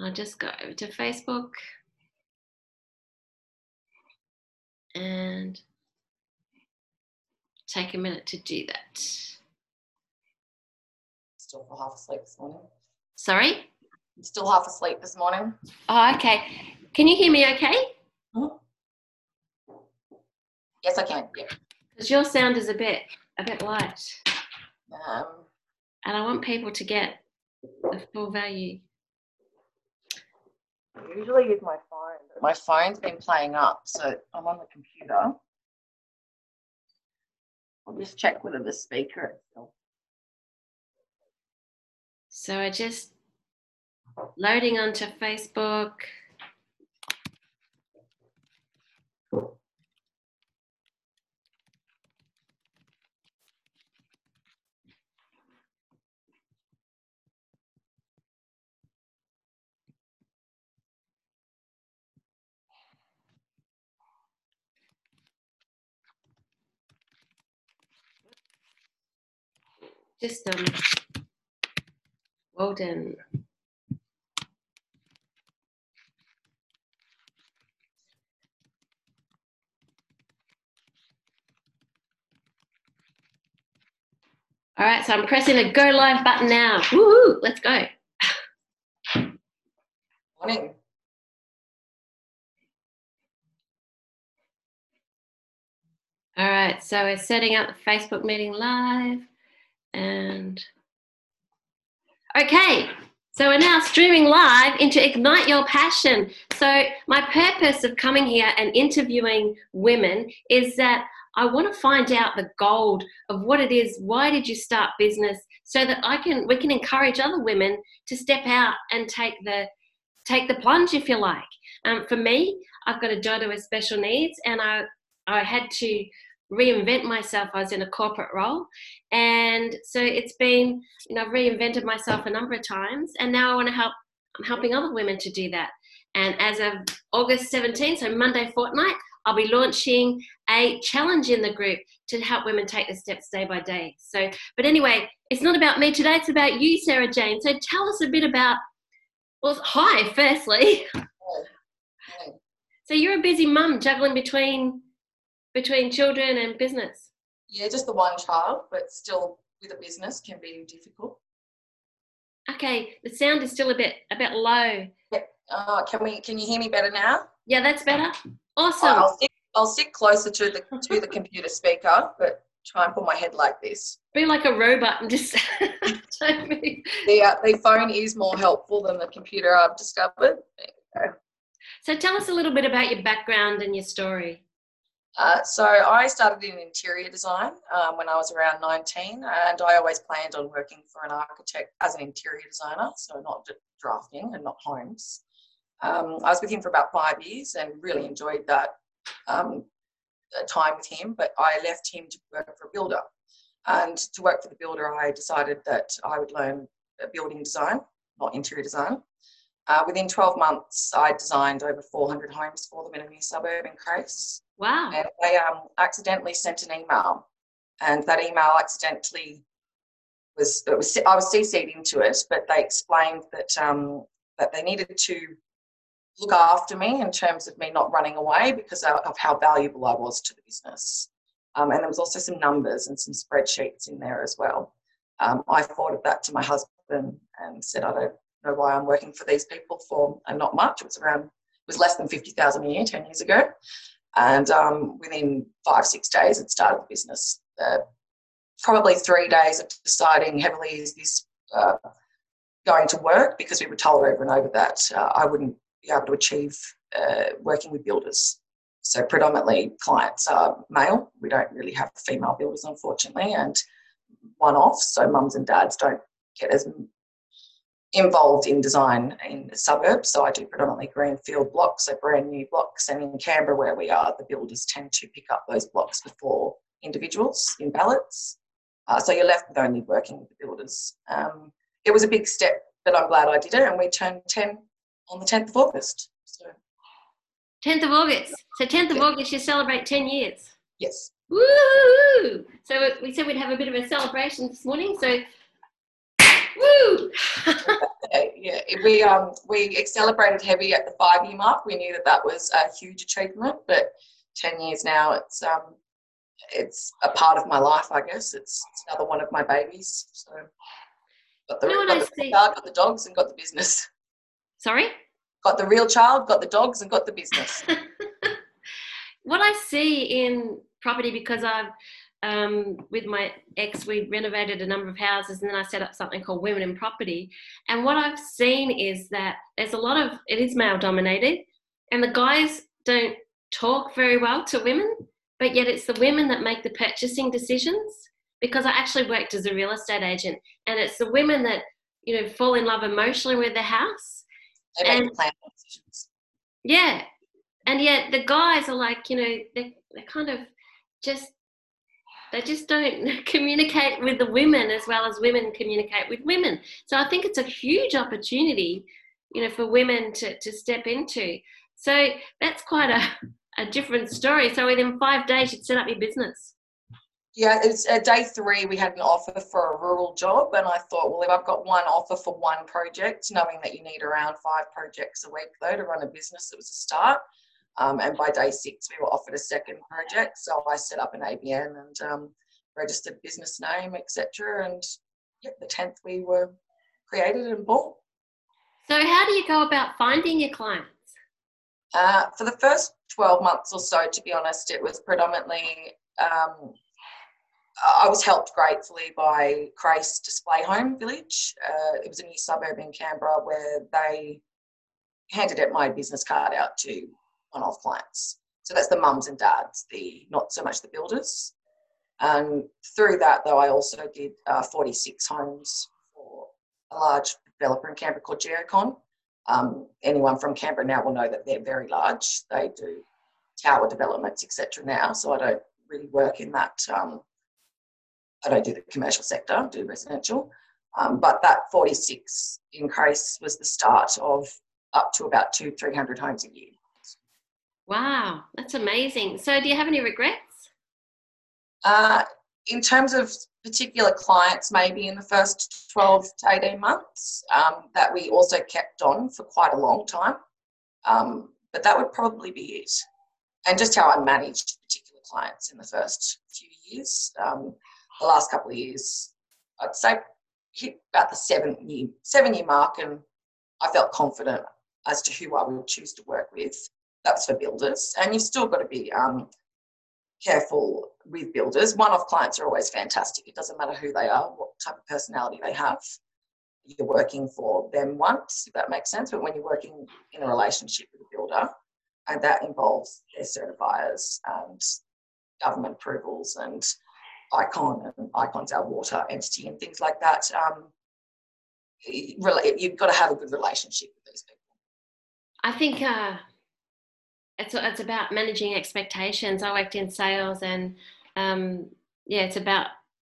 I'll just go over to Facebook and take a minute to do that. Still half asleep this morning. Sorry? I'm still half asleep this morning. Oh, okay. Can you hear me okay? Mhm. Yes, I can. Yeah. Because your sound is a bit a bit light. Um, And I want people to get the full value. I usually use my phone. My phone's been playing up, so I'm on the computer. I'll just check whether the speaker is still. So I just loading onto Facebook. Well done. All right, so I'm pressing the go live button now. Woohoo, let's go. Morning. All right, so we're setting up the Facebook meeting live and okay, so we're now streaming live into Ignite Your Passion. So, my purpose of coming here and interviewing women is that I want to find out the gold of what it is. Why did you start business? So that I can we can encourage other women to step out and take the take the plunge, if you like. Um, for me, I've got a daughter with special needs, and I I had to reinvent myself. I was in a corporate role, and so it's been you know I've reinvented myself a number of times, and now I want to help. I'm helping other women to do that. And as of August 17th, so Monday fortnight, I'll be launching a challenge in the group to help women take the steps day by day. So, but anyway, it's not about me today, it's about you, Sarah Jane. So tell us a bit about, well, hi, firstly. Morning. So you're a busy mum juggling between between children and business. Yeah, just the one child, but still with a business can be difficult. Okay, the sound is still a bit a bit low. Uh, can we? Can you hear me better now? Yeah, that's better. Oh, Awesome. I'll sit. I'll sit closer to the to the computer speaker, but try and put my head like this. Be like a robot and just don't move. The uh, the phone is more helpful than the computer. I've discovered. So tell us a little bit about your background and your story. Uh, so I started in interior design um, when I was around 19, and I always planned on working for an architect as an interior designer, so not drafting and not homes. Um, I was with him for about five years and really enjoyed that um, uh, time with him, but I left him to work for a builder. And to work for the builder, I decided that I would learn uh, building design, not interior design. Uh, within 12 months, I designed over 400 homes for them in a new suburb in Crace Wow. and they um, accidentally sent an email, and that email accidentally was it was I was CC'd into it, but they explained that um, that they needed to look after me in terms of me not running away because of how valuable I was to the business. Um, and there was also some numbers and some spreadsheets in there as well. Um, I forwarded that to my husband and said, I don't know why I'm working for these people for and not much. It was around it was less than fifty thousand a year ten years ago. And um, within five, six days, it started the business. Uh, probably three days of deciding heavily is this uh, going to work because we were told over and over that uh, I wouldn't be able to achieve uh, working with builders. So predominantly clients are male. We don't really have female builders, unfortunately, and one off. So mums and dads don't get as involved in design in the suburbs. So I do predominantly greenfield blocks, so brand new blocks. And in Canberra, where we are, the builders tend to pick up those blocks before individuals in ballots. Uh, so you're left with only working with the builders. Um, it was a big step, but I'm glad I did it. And we turned 10 on the 10th of August. So 10th of August. So 10th of August, you celebrate 10 years. yes, Woo! So we said we'd have a bit of a celebration this morning. So, woo! yeah. We um we celebrated heavy at the five year mark. We knew that that was a huge achievement, but ten years now, it's um it's a part of my life. I guess it's, it's another one of my babies. So got the, You know got the child, got the dogs, and got the business. Sorry? Got the real child, got the dogs, and got the business. what I see in property because I've um, with my ex we renovated a number of houses and then I set up something called Women in Property and what I've seen is that there's a lot of it is male dominated and the guys don't talk very well to women but yet it's the women that make the purchasing decisions because I actually worked as a real estate agent and it's the women that you know fall in love emotionally with the house They make And- the plan decisions. yeah. And yet the guys are like, you know, they they kind of just they just don't communicate with the women as well as women communicate with women. So I think it's a huge opportunity, you know, for women to, to step into. So that's quite a, a different story. So within five days you'd set up your business. Yeah, it's uh, day three. We had an offer for a rural job, and I thought, well, if I've got one offer for one project, knowing that you need around five projects a week though to run a business, it was a start. Um, and by day six, we were offered a second project, so I set up an ABN and um, registered business name, etc. And yeah, the tenth we were created and born. So how do you go about finding your clients? Uh, for the first 12 months or so, to be honest, it was predominantly, um, I was helped gratefully by Crace Display Home Village. Uh, it was a new suburb in Canberra where they handed out my business card out to one off clients. So that's the mums and dads, the not so much the builders. And through that, though, I also did uh, 46 homes for a large developer in Canberra called Geocon. Um, anyone from Canberra now will know that they're very large. They do tower developments, etc. Now, so I don't really work in that. Um, I don't do the commercial sector. I do residential. Um, but that 46 increase was the start of up to about two, 300 homes a year. Wow, that's amazing. So do you have any regrets? Uh, in terms of particular clients, maybe in the first 12 to 18 months, um, that we also kept on for quite a long time. Um, but that would probably be it. And just how I managed particular clients in the first few years. Um, the last couple of years, I'd say hit about the seven year, seven year mark, and I felt confident as to who I would choose to work with. That's for builders. And you've still got to be um, careful with builders. One off clients are always fantastic. It doesn't matter who they are, what type of personality they have. You're working for them once, if that makes sense. But when you're working in a relationship with a builder, and that involves their certifiers and government approvals and ICON and ICON's our water entity and things like that. Um, you've got to have a good relationship with these people. I think uh, it's it's about managing expectations. I worked in sales, and um, yeah, it's about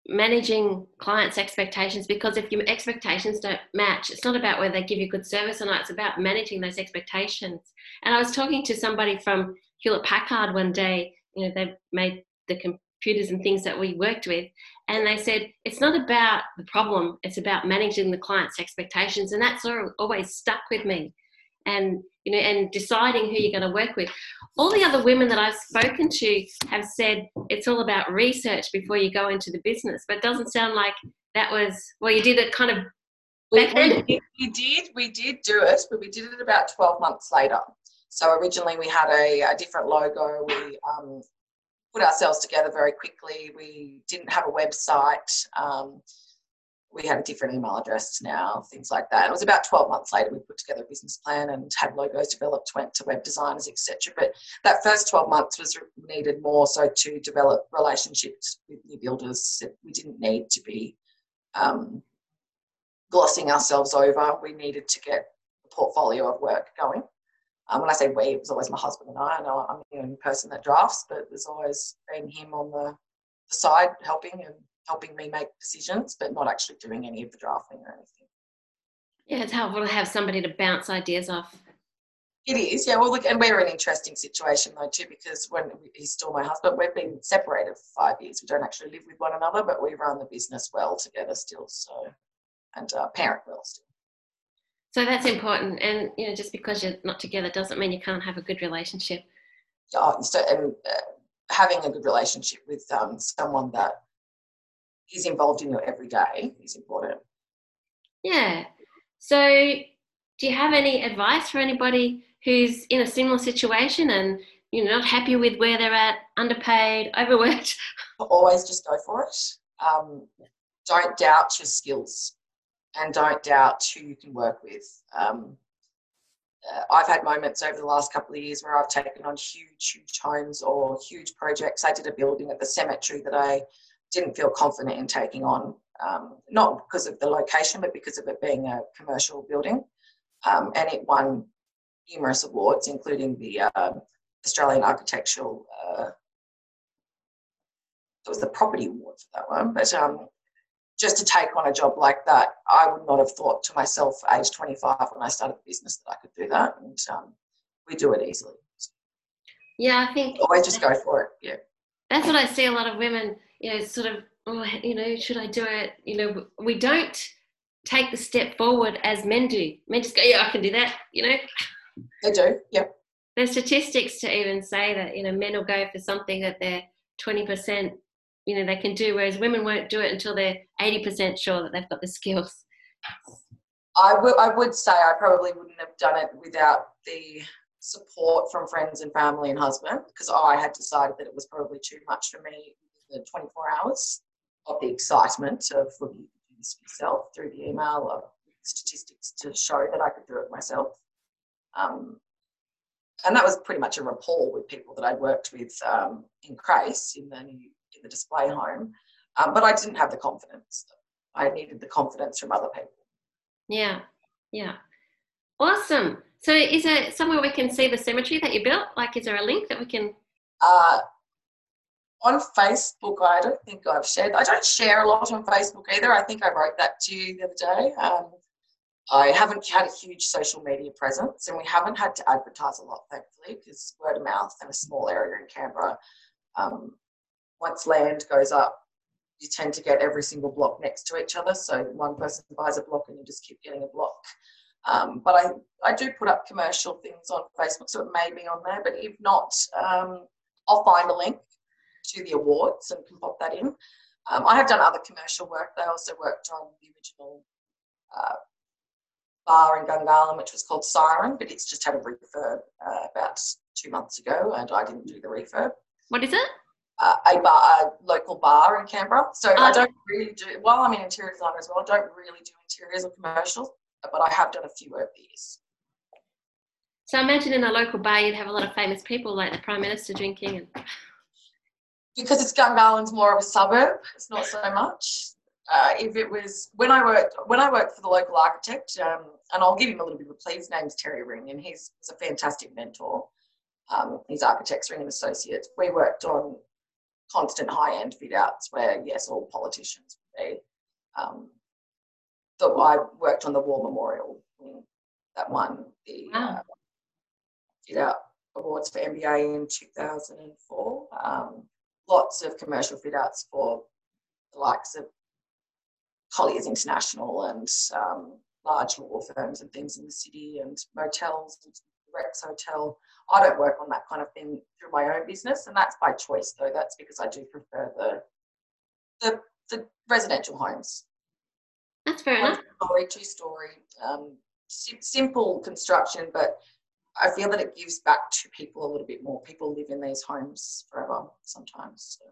managing clients' expectations because if your expectations don't match, it's not about whether they give you good service or not. It's about managing those expectations. And I was talking to somebody from Hewlett Packard one day. You know, they made the computers and things that we worked with, and they said it's not about the problem; it's about managing the client's expectations, and that's always stuck with me and you know and deciding who you're going to work with. All the other women that i've spoken to have said it's all about research before you go into the business but it doesn't sound like that was well you did it kind of we, we, did, we did we did do it but we did it about 12 months later. So originally we had a, a different logo. We um, put ourselves together very quickly. We didn't have a website um, we had a different email address now, things like that. It was about 12 months later we put together a business plan and had logos developed, went to web designers, etc. But that first 12 months was needed more so to develop relationships with new builders. We didn't need to be um, glossing ourselves over. We needed to get a portfolio of work going. Um, when I say we, it was always my husband and I. I know I'm the only person that drafts, but there's always been him on the, the side helping and helping me make decisions, but not actually doing any of the drafting or anything. Yeah, it's helpful to have somebody to bounce ideas off. It is, yeah. Well, look, and we're in an interesting situation though too, because when he's still my husband, we've been separated for five years. We don't actually live with one another, but we run the business well together still. So, and uh, parent well still. So that's important, and you know, just because you're not together doesn't mean you can't have a good relationship. Oh, so, and uh, having a good relationship with um, someone that is involved in your everyday is important. Yeah. So, do you have any advice for anybody who's in a similar situation and you know not happy with where they're at, underpaid, overworked? Always just go for it. Um, don't doubt your skills and don't doubt who you can work with. Um, uh, I've had moments over the last couple of years where I've taken on huge, huge homes or huge projects. I did a building at the cemetery that I didn't feel confident in taking on, um, not because of the location, but because of it being a commercial building. Um, and it won numerous awards, including the uh, Australian Architectural. Uh, it was the property award for that one, but um, just to take on a job like that, I would not have thought to myself, age 25, when I started the business, that I could do that. And um, we do it easily. Yeah, I think always just go for it. Yeah, that's what I see a lot of women. You know, sort of, oh, you know, should I do it? You know, we don't take the step forward as men do. Men just go, yeah, I can do that. You know, they do. Yeah. There's statistics to even say that you know men will go for something that they're 20% you know they can do whereas women won't do it until they're 80% sure that they've got the skills I, w- I would say i probably wouldn't have done it without the support from friends and family and husband because i had decided that it was probably too much for me the 24 hours of the excitement of looking at this myself through the email of statistics to show that i could do it myself um, and that was pretty much a rapport with people that I'd worked with um, in Crace in the new in the display home. Um, but I didn't have the confidence. I needed the confidence from other people. Yeah, yeah. Awesome. So is there somewhere we can see the cemetery that you built? Like, is there a link that we can? Uh, on Facebook, I don't think I've shared. I don't share a lot on Facebook either. I think I wrote that to you the other day. Um, I haven't had a huge social media presence, and we haven't had to advertise a lot, thankfully, because word of mouth in a small area in Canberra um, once land goes up, you tend to get every single block next to each other. So one person buys a block and you just keep getting a block. Um, but I, I do put up commercial things on Facebook, so it may be on there. But if not, um, I'll find a link to the awards and can pop that in. Um, I have done other commercial work. They also worked on the original uh, bar in Gungahlin, which was called Siren, but it's just had a refurb uh, about two months ago, and I didn't do the refurb. What is it? uh, a bar, a local bar in Canberra. So I don't really do, while I'm an interior designer as well, I don't really do interiors or commercials, but I have done a few over the years. So I imagine in a local bar you'd have a lot of famous people like the Prime Minister drinking and because it's Gungahlin's more of a suburb, it's not so much. Uh, if it was when I worked when I worked for the local architect, um, and I'll give him a little bit of a plea. His name's Terry Ring, and he's, he's a fantastic mentor. Um, he's Architects Ring and Associates. We worked on constant high end fit outs where, yes, all politicians would be. Um, so I worked on the War Memorial, that won the wow. uh, fit out awards for MBA in 2004. Um, lots of commercial fit outs for the likes of Colliers International and um, large law firms and things in the city and motels, Rex Hotel. I don't work on that kind of thing through my own business, and that's by choice though. That's because I do prefer the the, the residential homes. That's fair enough. Story, two story, um, simple construction, but I feel that it gives back to people a little bit more. People live in these homes forever sometimes. So.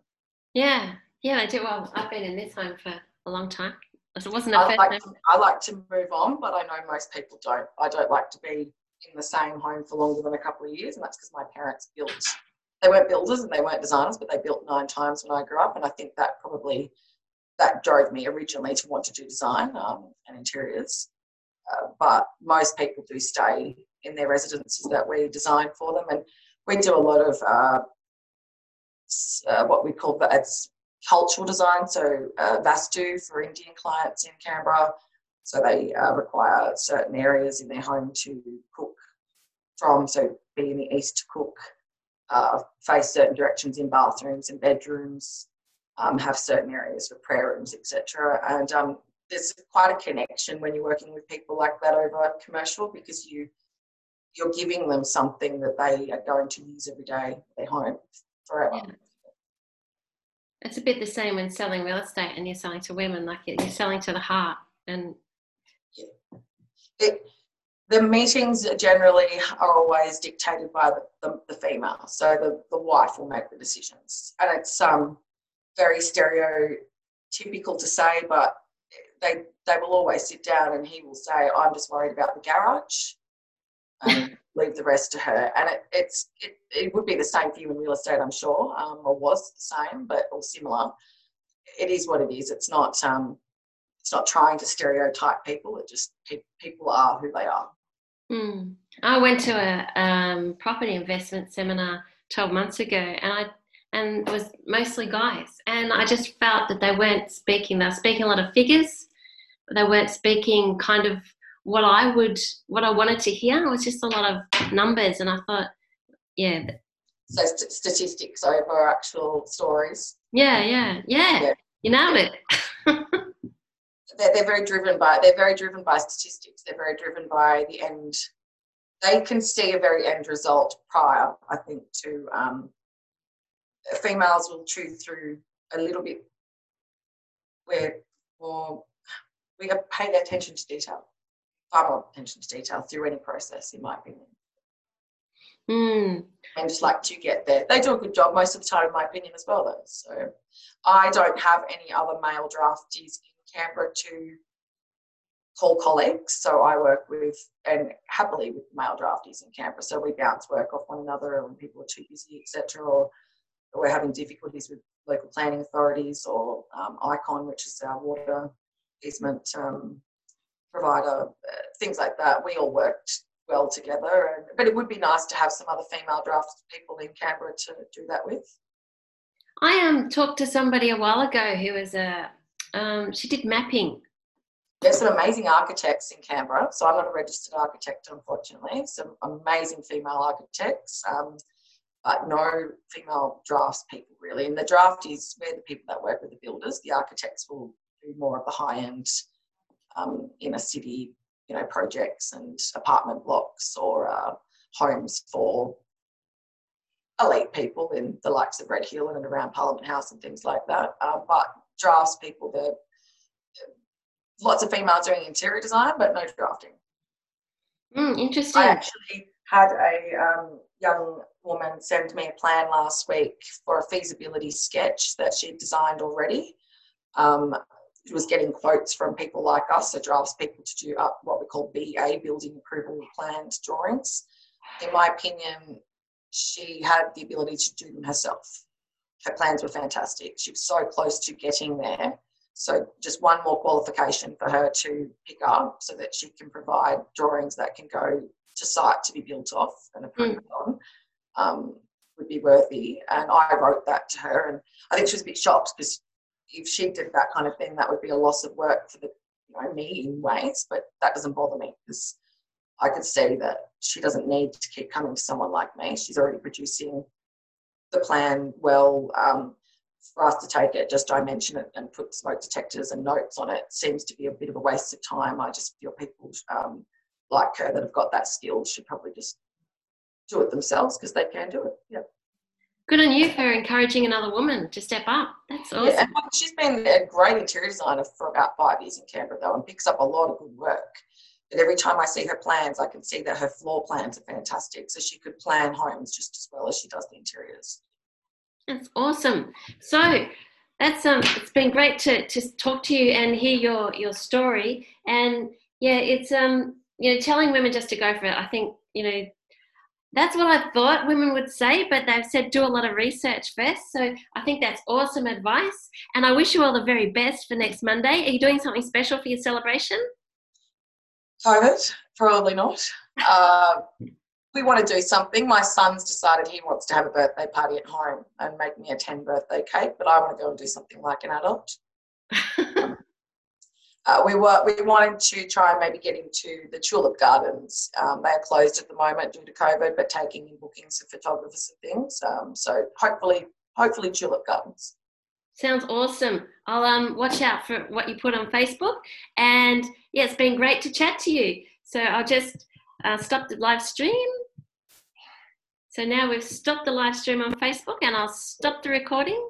Yeah, yeah, I do. Well, I've been in this home for a long time. It wasn't a I like, to, I like to move on, but I know most people don't. I don't like to be in the same home for longer than a couple of years, and that's because my parents built. They weren't builders and they weren't designers, but they built nine times when I grew up, and I think that probably that drove me originally to want to do design um, and interiors. Uh, but most people do stay in their residences that we design for them, and we do a lot of uh, uh, what we call it's cultural design. So uh, Vastu for Indian clients in Canberra, so they uh, require certain areas in their home to cook from. So be in the east to cook, uh, face certain directions in bathrooms and bedrooms, um, have certain areas for prayer rooms, etc. And um, there's quite a connection when you're working with people like that over commercial because you you're giving them something that they are going to use every day at their home forever. Yeah. It's a bit the same when selling real estate and you're selling to women, like you're selling to the heart. And yeah. It, the meetings generally are always dictated by the, the, the, female. So the, the wife will make the decisions. And it's um, very stereotypical to say, but they, they will always sit down and he will say, I'm just worried about the garage. And leave the rest to her. And it, it's it, it would be the same for you in real estate, I'm sure, um, or was the same, but or similar. It is what it is. It's not um, it's not trying to stereotype people. It just people are who they are. Mm. I went to a um, property investment seminar 12 months ago, and I and it was mostly guys, and I just felt that they weren't speaking. They were speaking a lot of figures. They weren't speaking kind of what I would, what I wanted to hear It was just a lot of numbers, and I thought, yeah. So st- statistics over actual stories. Yeah, yeah, yeah. yeah. You nailed it. they're, they're very driven by they're very driven by statistics. They're very driven by the end. They can see a very end result prior, I think, to um, females will chew through a little bit where more we pay attention to detail far more attention to detail through any process, in my opinion. Mm. And just like to get there. They do a good job most of the time, in my opinion, as well, though. So I don't have any other male draftees in Canberra to call colleagues. So I work with and happily with male draftees in Canberra. So we bounce work off one another when people are too busy, etc. Or we're having difficulties with local planning authorities or um, ICON, which is our water easement um, provider, uh, things like that. We all worked well together. And, but it would be nice to have some other female draft people in Canberra to do that with. I um, talked to somebody a while ago who was a, um, she did mapping. There's some amazing architects in Canberra. So I'm not a registered architect, unfortunately. Some amazing female architects, um, but no female drafts people really. And the draft is where the people that work with the builders, the architects will do more of the high end um, inner city, you know, projects and apartment blocks or uh, homes for elite people in the likes of Red Hill and around Parliament House and things like that. Uh, but drafts people, there lots of females doing interior design, but no drafting. Mm, interesting. I actually had a um, young woman send me a plan last week for a feasibility sketch that she'd designed already. Um, was getting quotes from people like us, so drafts people to do up what we call BA, building approval plans drawings. In my opinion, she had the ability to do them herself. Her plans were fantastic. She was so close to getting there. So just one more qualification for her to pick up so that she can provide drawings that can go to site to be built off and approved mm. on um, would be worthy. And I wrote that to her and I think she was a bit shocked because if she did that kind of thing, that would be a loss of work for the you know me in ways. But that doesn't bother me because I could see that she doesn't need to keep coming to someone like me. She's already producing the plan well. Um, for us to take it, just dimension it and put smoke detectors and notes on it seems to be a bit of a waste of time. I just feel people um, like her that have got that skill should probably just do it themselves because they can do it. Yeah. Good on you for encouraging another woman to step up. That's awesome. Yeah, she's been a great interior designer for about five years in Canberra, though, and picks up a lot of good work. But every time I see her plans, I can see that her floor plans are fantastic. So she could plan homes just as well as she does the interiors. That's awesome. So that's um, it's been great to to talk to you and hear your your story. And yeah, it's um, you know, telling women just to go for it. I think you know that's what I thought women would say, but they've said do a lot of research first. So I think that's awesome advice. And I wish you all the very best for next Monday. Are you doing something special for your celebration? COVID, probably not. Uh, we want to do something. My son's decided he wants to have a birthday party at home and make me a 10 birthday cake, but I want to go and do something like an adult. Uh, we were we wanted to try and maybe get into the tulip gardens. Um, they are closed at the moment due to COVID, but taking in bookings for photographers and things. Um, so hopefully, hopefully tulip gardens. Sounds awesome. I'll um watch out for what you put on Facebook. And yeah, it's been great to chat to you. So I'll just uh, stop the live stream. So now we've stopped the live stream on Facebook and I'll stop the recording.